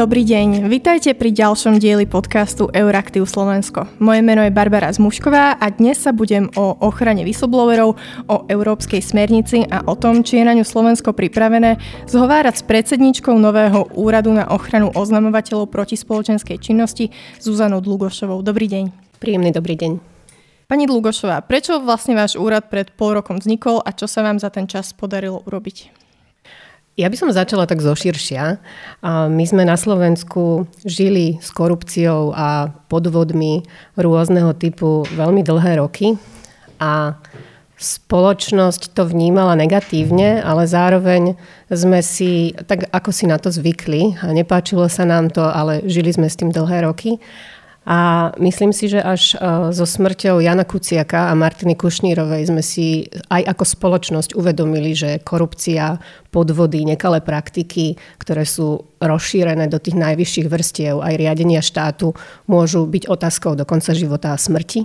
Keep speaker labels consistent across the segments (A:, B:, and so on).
A: Dobrý deň, vitajte pri ďalšom dieli podcastu Euraktiv Slovensko. Moje meno je Barbara Zmušková a dnes sa budem o ochrane whistleblowerov, o európskej smernici a o tom, či je na ňu Slovensko pripravené zhovárať s predsedničkou nového úradu na ochranu oznamovateľov proti spoločenskej činnosti Zuzanou Dlugošovou. Dobrý deň.
B: Príjemný dobrý deň.
A: Pani Dlugošová, prečo vlastne váš úrad pred pol rokom vznikol a čo sa vám za ten čas podarilo urobiť?
B: Ja by som začala tak zoširšia. My sme na Slovensku žili s korupciou a podvodmi rôzneho typu veľmi dlhé roky a spoločnosť to vnímala negatívne, ale zároveň sme si, tak ako si na to zvykli a nepáčilo sa nám to, ale žili sme s tým dlhé roky. A myslím si, že až e, so smrťou Jana Kuciaka a Martiny Kušnírovej sme si aj ako spoločnosť uvedomili, že korupcia, podvody, nekalé praktiky, ktoré sú rozšírené do tých najvyšších vrstiev aj riadenia štátu, môžu byť otázkou do konca života a smrti.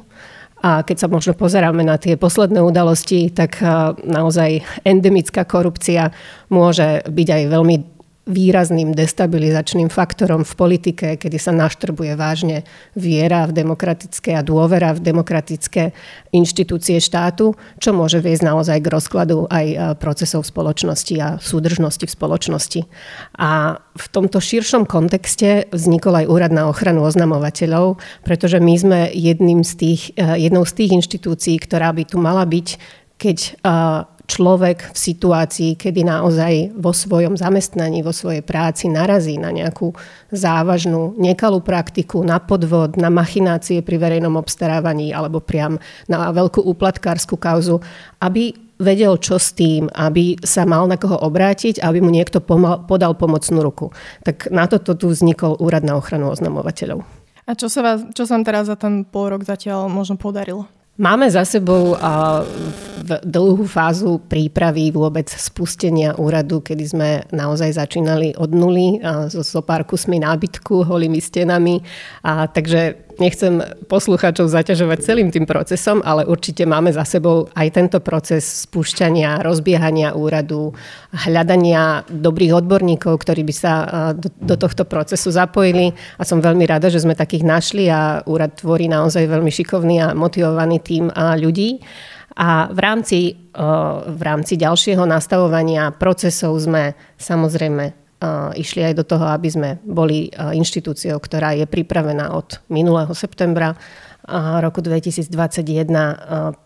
B: A keď sa možno pozeráme na tie posledné udalosti, tak e, naozaj endemická korupcia môže byť aj veľmi výrazným destabilizačným faktorom v politike, kedy sa naštrbuje vážne viera v demokratické a dôvera v demokratické inštitúcie štátu, čo môže viesť naozaj k rozkladu aj e, procesov v spoločnosti a súdržnosti v spoločnosti. A v tomto širšom kontexte vznikol aj Úrad na ochranu oznamovateľov, pretože my sme jedným z tých, e, jednou z tých inštitúcií, ktorá by tu mala byť, keď e, človek v situácii, kedy naozaj vo svojom zamestnaní, vo svojej práci narazí na nejakú závažnú nekalú praktiku, na podvod, na machinácie pri verejnom obstarávaní alebo priam na veľkú úplatkárskú kauzu, aby vedel, čo s tým, aby sa mal na koho obrátiť, aby mu niekto pomal, podal pomocnú ruku. Tak na toto tu vznikol Úrad na ochranu oznamovateľov.
A: A čo sa, vás, čo sa vám teraz za ten pol rok zatiaľ možno podarilo?
B: Máme za sebou dlhú fázu prípravy vôbec spustenia úradu, kedy sme naozaj začínali od nuly so, so pár kusmi nábytku, holými stenami. A, takže nechcem poslucháčov zaťažovať celým tým procesom, ale určite máme za sebou aj tento proces spúšťania, rozbiehania úradu, hľadania dobrých odborníkov, ktorí by sa do, tohto procesu zapojili. A som veľmi rada, že sme takých našli a úrad tvorí naozaj veľmi šikovný a motivovaný tým a ľudí. A v rámci, v rámci ďalšieho nastavovania procesov sme samozrejme išli aj do toho, aby sme boli inštitúciou, ktorá je pripravená od minulého septembra roku 2021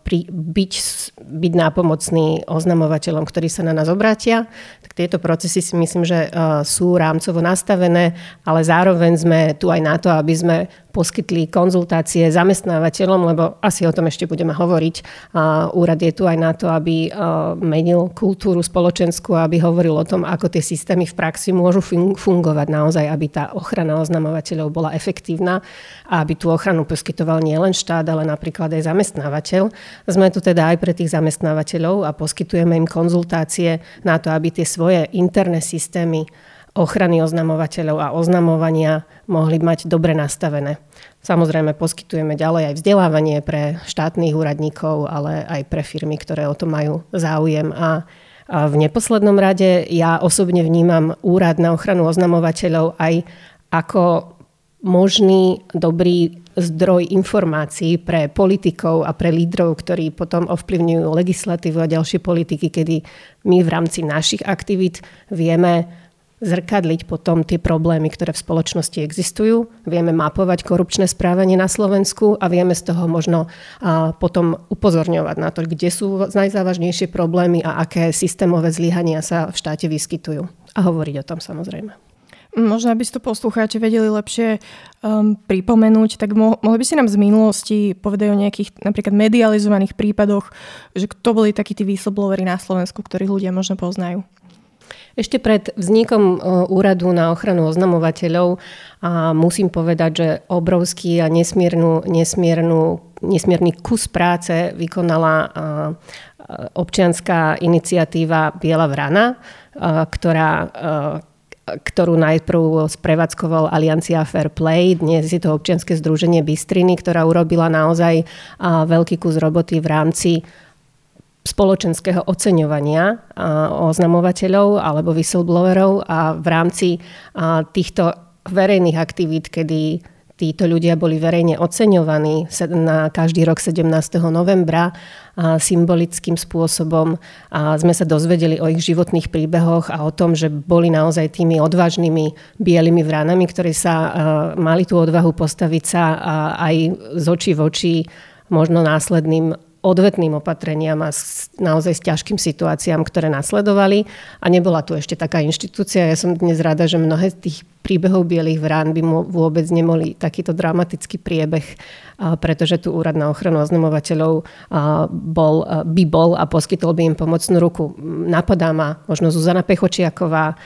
B: pri, byť, byť nápomocný oznamovateľom, ktorí sa na nás obrátia. Tak tieto procesy si myslím, že sú rámcovo nastavené, ale zároveň sme tu aj na to, aby sme poskytli konzultácie zamestnávateľom, lebo asi o tom ešte budeme hovoriť. Úrad je tu aj na to, aby menil kultúru spoločenskú, aby hovoril o tom, ako tie systémy v praxi môžu fungovať naozaj, aby tá ochrana oznamovateľov bola efektívna a aby tú ochranu poskytoval nielen štát, ale napríklad aj zamestnávateľ. Sme tu teda aj pre tých zamestnávateľov a poskytujeme im konzultácie na to, aby tie svoje interné systémy ochrany oznamovateľov a oznamovania mohli mať dobre nastavené. Samozrejme poskytujeme ďalej aj vzdelávanie pre štátnych úradníkov, ale aj pre firmy, ktoré o to majú záujem. A, v neposlednom rade ja osobne vnímam úrad na ochranu oznamovateľov aj ako možný dobrý zdroj informácií pre politikov a pre lídrov, ktorí potom ovplyvňujú legislatívu a ďalšie politiky, kedy my v rámci našich aktivít vieme zrkadliť potom tie problémy, ktoré v spoločnosti existujú. Vieme mapovať korupčné správanie na Slovensku a vieme z toho možno potom upozorňovať na to, kde sú najzávažnejšie problémy a aké systémové zlyhania sa v štáte vyskytujú. A hovoriť o tom samozrejme.
A: Možno, aby ste to poslucháči vedeli lepšie um, pripomenúť, tak mo- mohli by si nám z minulosti povedať o nejakých napríklad medializovaných prípadoch, že kto boli takí tí whistlebloweri na Slovensku, ktorých ľudia možno poznajú?
B: Ešte pred vznikom e, úradu na ochranu oznamovateľov a musím povedať, že obrovský a nesmiernu, nesmiernu, nesmierny kus práce vykonala e, občianská iniciatíva Biela vrana, e, ktorá ktorú najprv sprevádzkoval Aliancia Fair Play. Dnes je to občianske združenie Bystriny, ktorá urobila naozaj veľký kus roboty v rámci spoločenského oceňovania oznamovateľov alebo whistleblowerov a v rámci týchto verejných aktivít, kedy títo ľudia boli verejne oceňovaní na každý rok 17. novembra a symbolickým spôsobom a sme sa dozvedeli o ich životných príbehoch a o tom, že boli naozaj tými odvážnymi bielými vranami, ktorí sa mali tú odvahu postaviť sa aj z očí v oči možno následným odvetným opatreniam a naozaj s ťažkým situáciám, ktoré nasledovali. A nebola tu ešte taká inštitúcia. Ja som dnes rada, že mnohé z tých príbehov bielých vrán by mu vôbec nemoli takýto dramatický priebeh, pretože tu úrad na ochranu oznamovateľov bol, by bol a poskytol by im pomocnú ruku. Napadá ma možno Zuzana Pechočiaková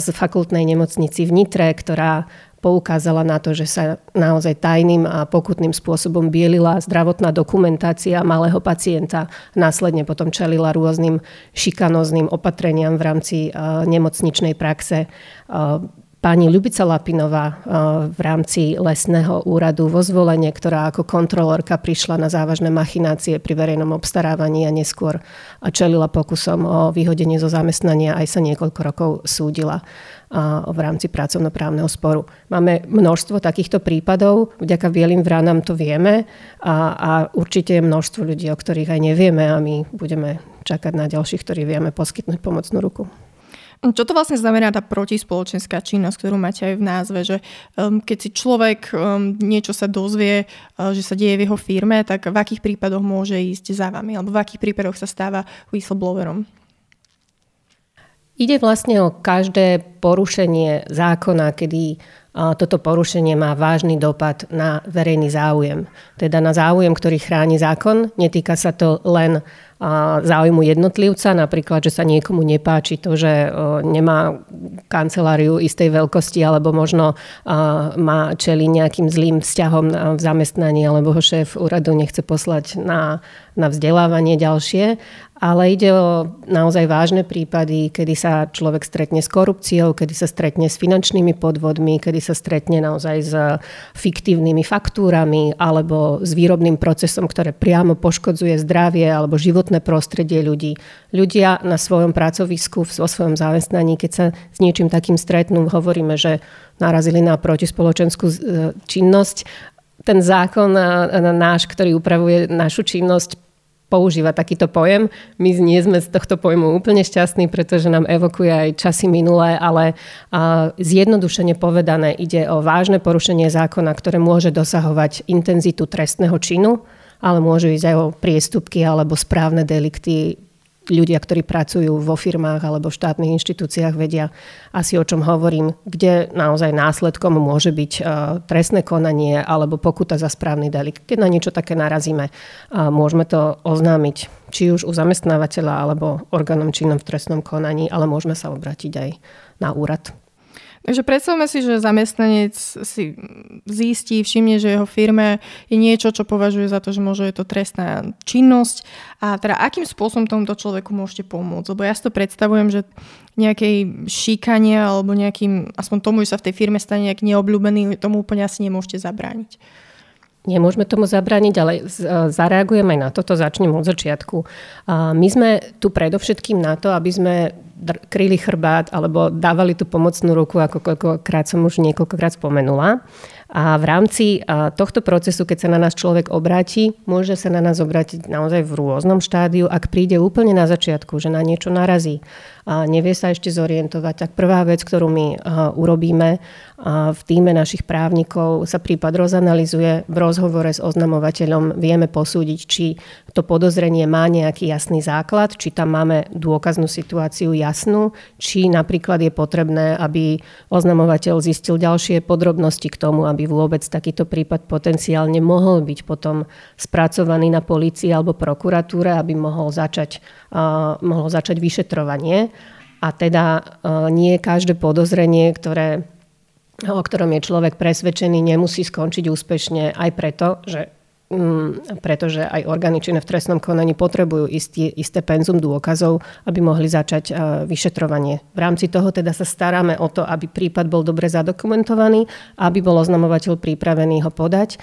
B: z fakultnej nemocnici v Nitre, ktorá poukázala na to, že sa naozaj tajným a pokutným spôsobom bielila zdravotná dokumentácia malého pacienta. Následne potom čelila rôznym šikanozným opatreniam v rámci nemocničnej praxe pani Ľubica Lapinová v rámci lesného úradu vo zvolenie, ktorá ako kontrolórka prišla na závažné machinácie pri verejnom obstarávaní a neskôr čelila pokusom o vyhodenie zo zamestnania, aj sa niekoľko rokov súdila v rámci pracovnoprávneho sporu. Máme množstvo takýchto prípadov, vďaka bielým vránam to vieme a, a určite je množstvo ľudí, o ktorých aj nevieme a my budeme čakať na ďalších, ktorí vieme poskytnúť pomocnú ruku.
A: Čo to vlastne znamená tá protispoločenská činnosť, ktorú máte aj v názve, že um, keď si človek um, niečo sa dozvie, uh, že sa deje v jeho firme, tak v akých prípadoch môže ísť za vami, alebo v akých prípadoch sa stáva whistleblowerom?
B: Ide vlastne o každé porušenie zákona, kedy toto porušenie má vážny dopad na verejný záujem. Teda na záujem, ktorý chráni zákon. Netýka sa to len záujmu jednotlivca, napríklad, že sa niekomu nepáči to, že nemá kanceláriu istej veľkosti alebo možno má čeli nejakým zlým vzťahom v zamestnaní alebo ho šéf úradu nechce poslať na, na vzdelávanie ďalšie, ale ide o naozaj vážne prípady, kedy sa človek stretne s korupciou, kedy sa stretne s finančnými podvodmi, kedy sa stretne naozaj s fiktívnymi faktúrami alebo s výrobným procesom, ktoré priamo poškodzuje zdravie alebo životné prostredie ľudí. Ľudia na svojom pracovisku, vo svojom zamestnaní, keď sa s niečím takým stretnú, hovoríme, že narazili na protispoločenskú e, činnosť. Ten zákon náš, ktorý upravuje našu činnosť, používa takýto pojem. My nie sme z tohto pojmu úplne šťastní, pretože nám evokuje aj časy minulé, ale zjednodušene povedané ide o vážne porušenie zákona, ktoré môže dosahovať intenzitu trestného činu, ale môžu ísť aj o priestupky alebo správne delikty ľudia, ktorí pracujú vo firmách alebo v štátnych inštitúciách, vedia asi o čom hovorím, kde naozaj následkom môže byť uh, trestné konanie alebo pokuta za správny delikt. Keď na niečo také narazíme, uh, môžeme to oznámiť či už u zamestnávateľa alebo orgánom činnom v trestnom konaní, ale môžeme sa obrátiť aj na úrad.
A: Takže predstavme si, že zamestnanec si zistí, všimne, že jeho firme je niečo, čo považuje za to, že možno je to trestná činnosť. A teda akým spôsobom tomuto človeku môžete pomôcť? Lebo ja si to predstavujem, že nejakej šíkanie alebo nejakým, aspoň tomu, že sa v tej firme stane nejak neobľúbený, tomu úplne asi nemôžete zabrániť.
B: Nemôžeme tomu zabrániť, ale zareagujem aj na toto, začnem od začiatku. My sme tu predovšetkým na to, aby sme kryli chrbát alebo dávali tú pomocnú ruku, ako koľkokrát som už niekoľkokrát spomenula. A v rámci tohto procesu, keď sa na nás človek obráti, môže sa na nás obrátiť naozaj v rôznom štádiu, ak príde úplne na začiatku, že na niečo narazí a nevie sa ešte zorientovať, tak prvá vec, ktorú my urobíme v týme našich právnikov, sa prípad rozanalizuje v rozhovore s oznamovateľom, vieme posúdiť, či to podozrenie má nejaký jasný základ, či tam máme dôkaznú situáciu jasnú, či napríklad je potrebné, aby oznamovateľ zistil ďalšie podrobnosti k tomu, vôbec takýto prípad potenciálne mohol byť potom spracovaný na polícii alebo prokuratúre, aby mohol začať, uh, mohol začať vyšetrovanie. A teda uh, nie každé podozrenie, ktoré, o ktorom je človek presvedčený, nemusí skončiť úspešne aj preto, že pretože aj orgány činné v trestnom konaní potrebujú istý, isté penzum dôkazov, aby mohli začať uh, vyšetrovanie. V rámci toho teda sa staráme o to, aby prípad bol dobre zadokumentovaný, aby bol oznamovateľ pripravený ho podať.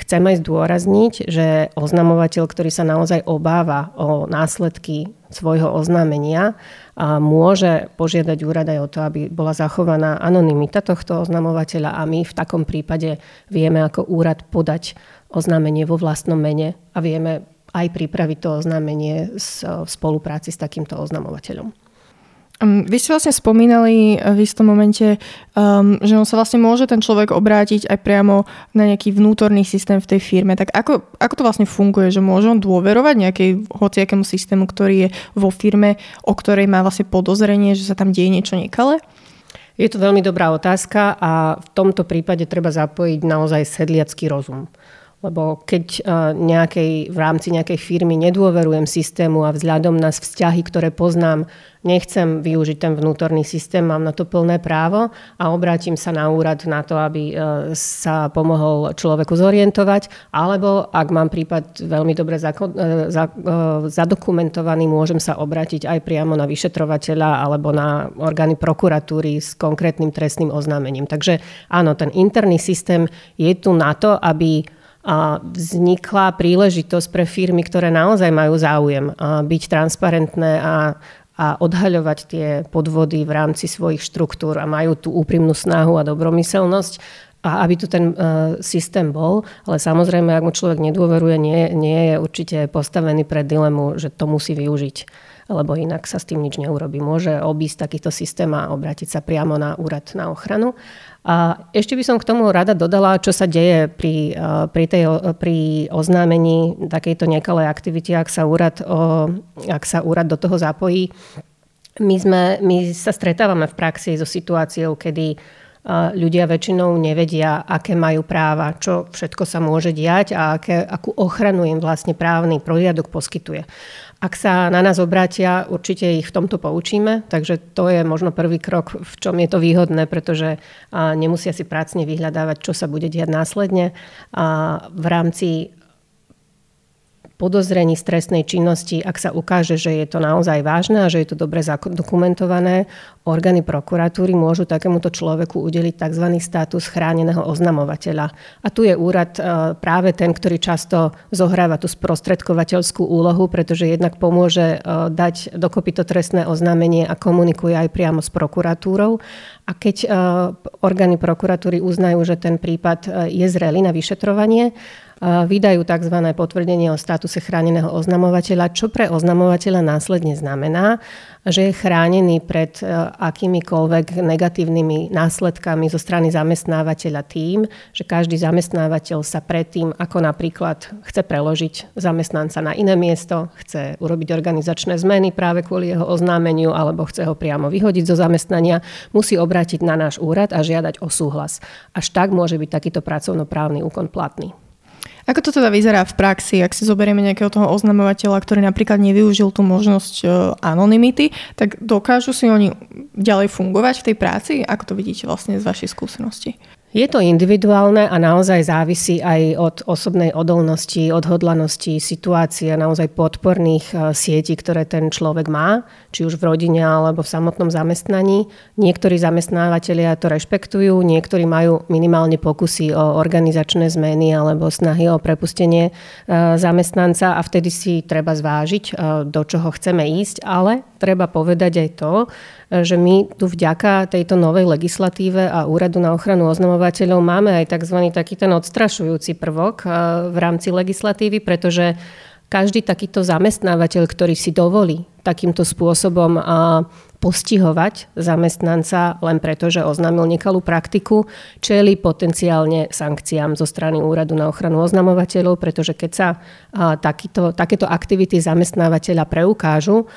B: Chcem aj zdôrazniť, že oznamovateľ, ktorý sa naozaj obáva o následky svojho oznámenia a môže požiadať úrad aj o to, aby bola zachovaná anonymita tohto oznamovateľa a my v takom prípade vieme ako úrad podať oznámenie vo vlastnom mene a vieme aj pripraviť to oznámenie v spolupráci s takýmto oznamovateľom.
A: Vy ste vlastne spomínali v istom momente, um, že on sa vlastne môže ten človek obrátiť aj priamo na nejaký vnútorný systém v tej firme. Tak ako, ako to vlastne funguje? Že môže on dôverovať nejakej hociakému systému, ktorý je vo firme, o ktorej má vlastne podozrenie, že sa tam deje niečo nekalé?
B: Je to veľmi dobrá otázka a v tomto prípade treba zapojiť naozaj sedliacký rozum. Lebo keď e, nejakej, v rámci nejakej firmy nedôverujem systému a vzhľadom na vzťahy, ktoré poznám, nechcem využiť ten vnútorný systém, mám na to plné právo a obrátim sa na úrad na to, aby e, sa pomohol človeku zorientovať. Alebo ak mám prípad veľmi dobre e, zadokumentovaný, môžem sa obrátiť aj priamo na vyšetrovateľa alebo na orgány prokuratúry s konkrétnym trestným oznámením. Takže áno, ten interný systém je tu na to, aby vznikla príležitosť pre firmy, ktoré naozaj majú záujem byť transparentné a a odhaľovať tie podvody v rámci svojich štruktúr a majú tú úprimnú snahu a dobromyselnosť, a aby tu ten uh, systém bol, ale samozrejme, ak mu človek nedôveruje, nie, nie je určite postavený pred dilemu, že to musí využiť, lebo inak sa s tým nič neurobí. Môže obísť takýto systém a obrátiť sa priamo na úrad na ochranu. A ešte by som k tomu rada dodala, čo sa deje pri, eh, pri, tej, pri oznámení takejto nekalej aktivity, ak sa, úrad, ak sa úrad do toho zapojí. My, sme, my sa stretávame v praxi so situáciou, kedy ľudia väčšinou nevedia, aké majú práva, čo všetko sa môže diať a aké, akú ochranu im vlastne právny poriadok poskytuje. Ak sa na nás obrátia, určite ich v tomto poučíme, takže to je možno prvý krok, v čom je to výhodné, pretože nemusia si prácne vyhľadávať, čo sa bude diať následne. A v rámci podozrení z trestnej činnosti, ak sa ukáže, že je to naozaj vážne a že je to dobre dokumentované, orgány prokuratúry môžu takémuto človeku udeliť tzv. status chráneného oznamovateľa. A tu je úrad e, práve ten, ktorý často zohráva tú sprostredkovateľskú úlohu, pretože jednak pomôže e, dať dokopy to trestné oznámenie a komunikuje aj priamo s prokuratúrou. A keď e, orgány prokuratúry uznajú, že ten prípad je zrelý na vyšetrovanie, vydajú tzv. potvrdenie o statuse chráneného oznamovateľa, čo pre oznamovateľa následne znamená, že je chránený pred e, akýmikoľvek negatívnymi následkami zo strany zamestnávateľa tým, že každý zamestnávateľ sa predtým, ako napríklad chce preložiť zamestnanca na iné miesto, chce urobiť organizačné zmeny práve kvôli jeho oznámeniu alebo chce ho priamo vyhodiť zo zamestnania, musí obrátiť na náš úrad a žiadať o súhlas. Až tak môže byť takýto pracovnoprávny úkon platný.
A: Ako to teda vyzerá v praxi, ak si zoberieme nejakého toho oznamovateľa, ktorý napríklad nevyužil tú možnosť e, anonymity, tak dokážu si oni ďalej fungovať v tej práci? Ako to vidíte vlastne z vašej skúsenosti?
B: Je to individuálne a naozaj závisí aj od osobnej odolnosti, odhodlanosti, situácie, naozaj podporných e, sietí, ktoré ten človek má, či už v rodine alebo v samotnom zamestnaní. Niektorí zamestnávateľia to rešpektujú, niektorí majú minimálne pokusy o organizačné zmeny alebo snahy o prepustenie e, zamestnanca a vtedy si treba zvážiť, e, do čoho chceme ísť, ale treba povedať aj to, že my tu vďaka tejto novej legislatíve a Úradu na ochranu oznamovateľov máme aj tzv. taký ten odstrašujúci prvok eh, v rámci legislatívy, pretože každý takýto zamestnávateľ, ktorý si dovolí takýmto spôsobom postihovať zamestnanca len preto, že oznámil nekalú praktiku, čeli potenciálne sankciám zo strany Úradu na ochranu oznamovateľov, pretože keď sa takýto, takéto aktivity zamestnávateľa preukážu,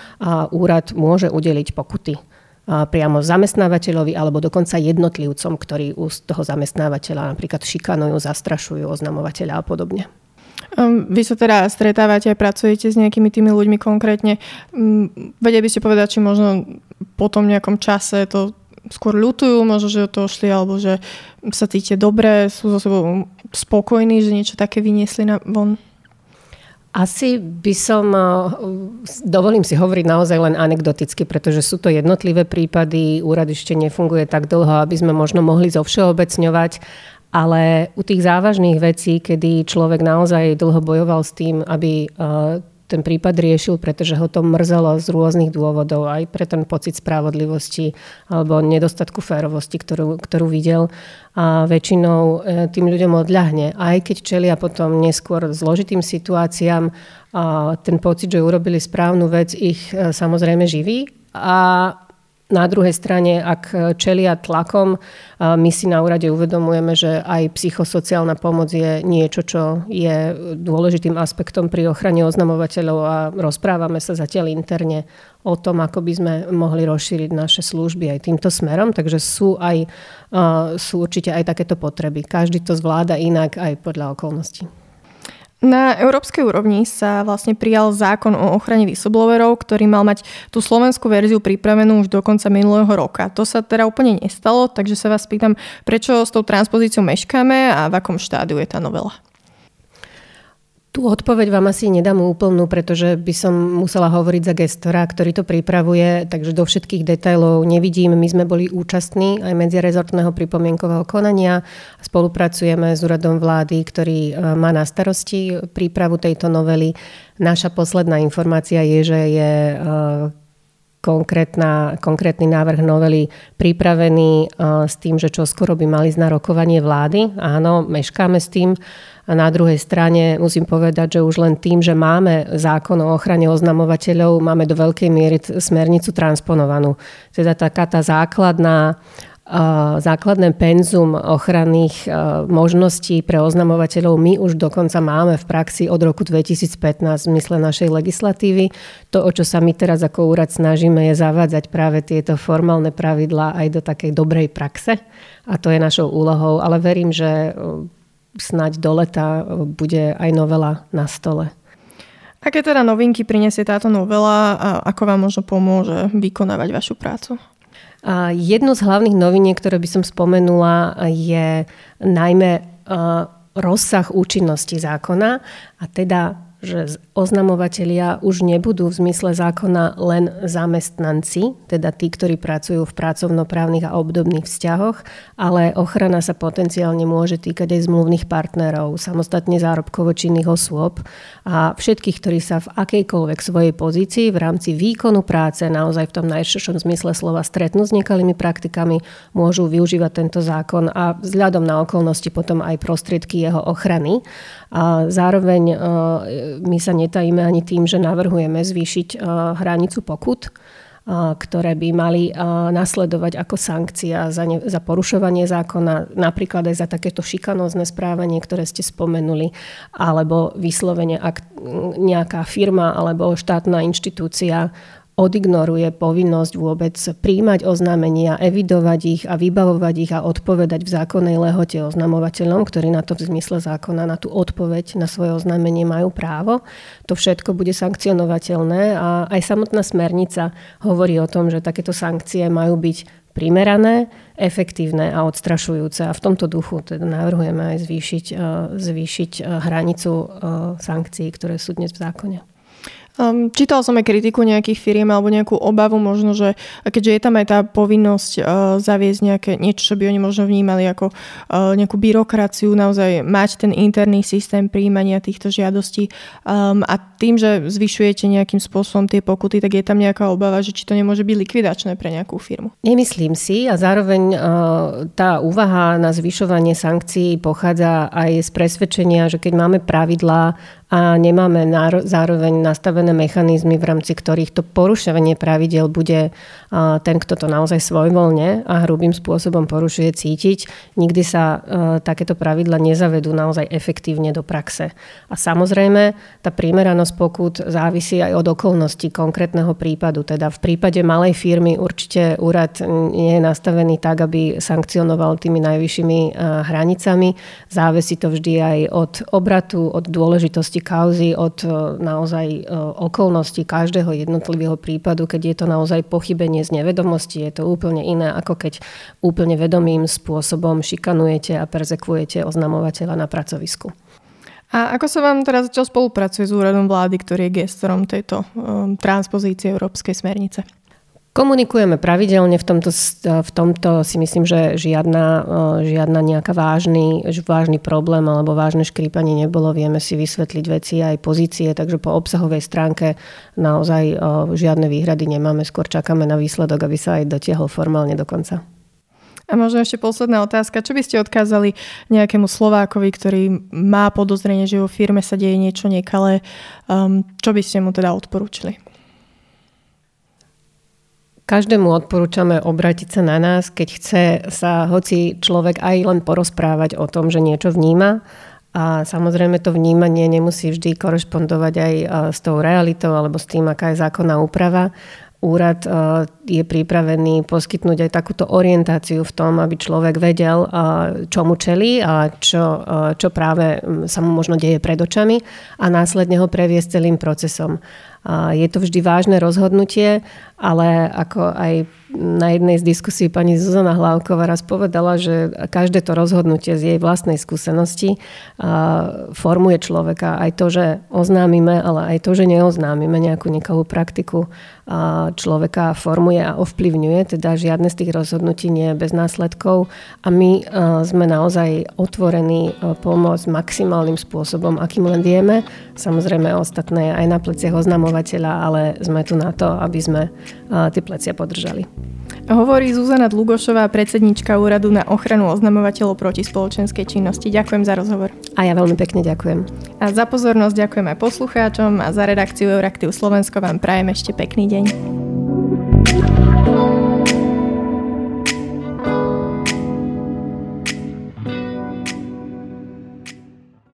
B: úrad môže udeliť pokuty priamo zamestnávateľovi alebo dokonca jednotlivcom, ktorí u toho zamestnávateľa napríklad šikanujú, zastrašujú oznamovateľa a podobne.
A: Ehm, vy sa teda stretávate a pracujete s nejakými tými ľuďmi konkrétne. Hm, vedia by ste povedať, či možno po tom nejakom čase to skôr ľutujú, možno, že to šli, alebo že sa cítite dobre, sú so sebou spokojní, že niečo také vyniesli na von?
B: Asi by som, eh, dovolím si hovoriť naozaj len anekdoticky, pretože sú to jednotlivé prípady, úrad ešte nefunguje tak dlho, aby sme možno mohli zovšeobecňovať, ale u tých závažných vecí, kedy človek naozaj dlho bojoval s tým, aby eh, ten prípad riešil, pretože ho to mrzelo z rôznych dôvodov, aj pre ten pocit spravodlivosti alebo nedostatku férovosti, ktorú, ktorú videl. A väčšinou e, tým ľuďom odľahne, aj keď čelia potom neskôr zložitým situáciám, a ten pocit, že urobili správnu vec, ich e, samozrejme živí. A na druhej strane, ak čelia tlakom, my si na úrade uvedomujeme, že aj psychosociálna pomoc je niečo, čo je dôležitým aspektom pri ochrane oznamovateľov a rozprávame sa zatiaľ interne o tom, ako by sme mohli rozšíriť naše služby aj týmto smerom. Takže sú, aj, sú určite aj takéto potreby. Každý to zvláda inak aj podľa okolností.
A: Na európskej úrovni sa vlastne prijal zákon o ochrane whistleblowerov, ktorý mal mať tú slovenskú verziu pripravenú už do konca minulého roka. To sa teda úplne nestalo, takže sa vás pýtam, prečo s tou transpozíciou meškáme a v akom štádiu je tá novela?
B: Tú odpoveď vám asi nedám úplnú, pretože by som musela hovoriť za gestora, ktorý to pripravuje, takže do všetkých detailov nevidím. My sme boli účastní aj medzirezortného pripomienkového konania a spolupracujeme s úradom vlády, ktorý e, má na starosti prípravu tejto novely. Naša posledná informácia je, že je e, konkrétna, konkrétny návrh novely pripravený e, s tým, že čo skoro by mali na rokovanie vlády. Áno, meškáme s tým. A na druhej strane musím povedať, že už len tým, že máme zákon o ochrane oznamovateľov, máme do veľkej miery smernicu transponovanú. Teda taká tá základná základné penzum ochranných možností pre oznamovateľov my už dokonca máme v praxi od roku 2015 v zmysle našej legislatívy. To, o čo sa my teraz ako úrad snažíme, je zavádzať práve tieto formálne pravidlá aj do takej dobrej praxe a to je našou úlohou, ale verím, že snáď do leta bude aj novela na stole.
A: Aké teda novinky prinesie táto novela a ako vám možno pomôže vykonávať vašu prácu?
B: A jednu z hlavných noviniek, ktoré by som spomenula, je najmä rozsah účinnosti zákona a teda že oznamovatelia už nebudú v zmysle zákona len zamestnanci, teda tí, ktorí pracujú v pracovnoprávnych a obdobných vzťahoch, ale ochrana sa potenciálne môže týkať aj zmluvných partnerov, samostatne zárobkovo činných osôb a všetkých, ktorí sa v akejkoľvek svojej pozícii v rámci výkonu práce naozaj v tom najširšom zmysle slova stretnú s nekalými praktikami, môžu využívať tento zákon a vzhľadom na okolnosti potom aj prostriedky jeho ochrany. A zároveň e, my sa netajíme ani tým, že navrhujeme zvýšiť e, hranicu pokut, e, ktoré by mali nasledovať ako sankcia za, ne, za porušovanie zákona, napríklad aj za takéto šikanózne správanie, ktoré ste spomenuli, alebo vyslovene, ak nejaká firma alebo štátna inštitúcia odignoruje povinnosť vôbec príjmať oznámenia, evidovať ich a vybavovať ich a odpovedať v zákonnej lehote oznamovateľom, ktorí na to v zmysle zákona, na tú odpoveď na svoje oznámenie majú právo. To všetko bude sankcionovateľné a aj samotná smernica hovorí o tom, že takéto sankcie majú byť primerané, efektívne a odstrašujúce. A v tomto duchu teda navrhujeme aj zvýšiť, eh, zvýšiť eh, hranicu eh, sankcií, ktoré sú dnes v zákone.
A: Um, čítal som aj kritiku nejakých firiem alebo nejakú obavu možno, že keďže je tam aj tá povinnosť uh, zaviesť nejaké niečo, čo by oni možno vnímali ako uh, nejakú byrokraciu, naozaj mať ten interný systém príjmania týchto žiadostí um, a tým, že zvyšujete nejakým spôsobom tie pokuty, tak je tam nejaká obava, že či to nemôže byť likvidačné pre nejakú firmu.
B: Nemyslím si a zároveň uh, tá úvaha na zvyšovanie sankcií pochádza aj z presvedčenia, že keď máme pravidlá a nemáme zároveň nastavené mechanizmy, v rámci ktorých to porušovanie pravidel bude ten, kto to naozaj svojvoľne a hrubým spôsobom porušuje, cítiť. Nikdy sa e, takéto pravidla nezavedú naozaj efektívne do praxe. A samozrejme, tá primeranosť pokut závisí aj od okolností konkrétneho prípadu. Teda v prípade malej firmy určite úrad nie je nastavený tak, aby sankcionoval tými najvyššími e, hranicami. Závisí to vždy aj od obratu, od dôležitosti kauzy, od e, naozaj e, okolností každého jednotlivého prípadu, keď je to naozaj pochybenie z nevedomosti, je to úplne iné, ako keď úplne vedomým spôsobom šikanujete a perzekvujete oznamovateľa na pracovisku.
A: A ako sa vám teraz zatiaľ spolupracuje s úradom vlády, ktorý je gestorom tejto um, transpozície Európskej smernice?
B: Komunikujeme pravidelne, v tomto, v tomto si myslím, že žiadna, žiadna nejaká vážny, vážny problém alebo vážne škrípanie nebolo. Vieme si vysvetliť veci aj pozície, takže po obsahovej stránke naozaj žiadne výhrady nemáme. Skôr čakáme na výsledok, aby sa aj dotiahol formálne do konca.
A: A možno ešte posledná otázka. Čo by ste odkázali nejakému Slovákovi, ktorý má podozrenie, že vo firme sa deje niečo nekalé? Um, čo by ste mu teda odporúčili?
B: Každému odporúčame obratiť sa na nás, keď chce sa hoci človek aj len porozprávať o tom, že niečo vníma. A samozrejme to vnímanie nemusí vždy korešpondovať aj s tou realitou alebo s tým, aká je zákonná úprava úrad je pripravený poskytnúť aj takúto orientáciu v tom, aby človek vedel, čo mu čelí a čo, čo práve sa mu možno deje pred očami a následne ho previesť celým procesom. Je to vždy vážne rozhodnutie, ale ako aj na jednej z diskusí pani Zuzana Hlavková raz povedala, že každé to rozhodnutie z jej vlastnej skúsenosti formuje človeka. Aj to, že oznámime, ale aj to, že neoznámime nejakú nekalú praktiku človeka formuje a ovplyvňuje. Teda žiadne z tých rozhodnutí nie je bez následkov a my sme naozaj otvorení pomôcť maximálnym spôsobom, akým len vieme. Samozrejme ostatné aj na pleciach oznamovateľa, ale sme tu na to, aby sme tie plecia podržali.
A: Hovorí Zuzana Dlugošová, predsednička Úradu na ochranu oznamovateľov proti spoločenskej činnosti. Ďakujem za rozhovor.
B: A ja veľmi pekne ďakujem.
A: A za pozornosť ďakujem aj poslucháčom a za redakciu Euraktiv Slovensko vám prajem ešte pekný deň.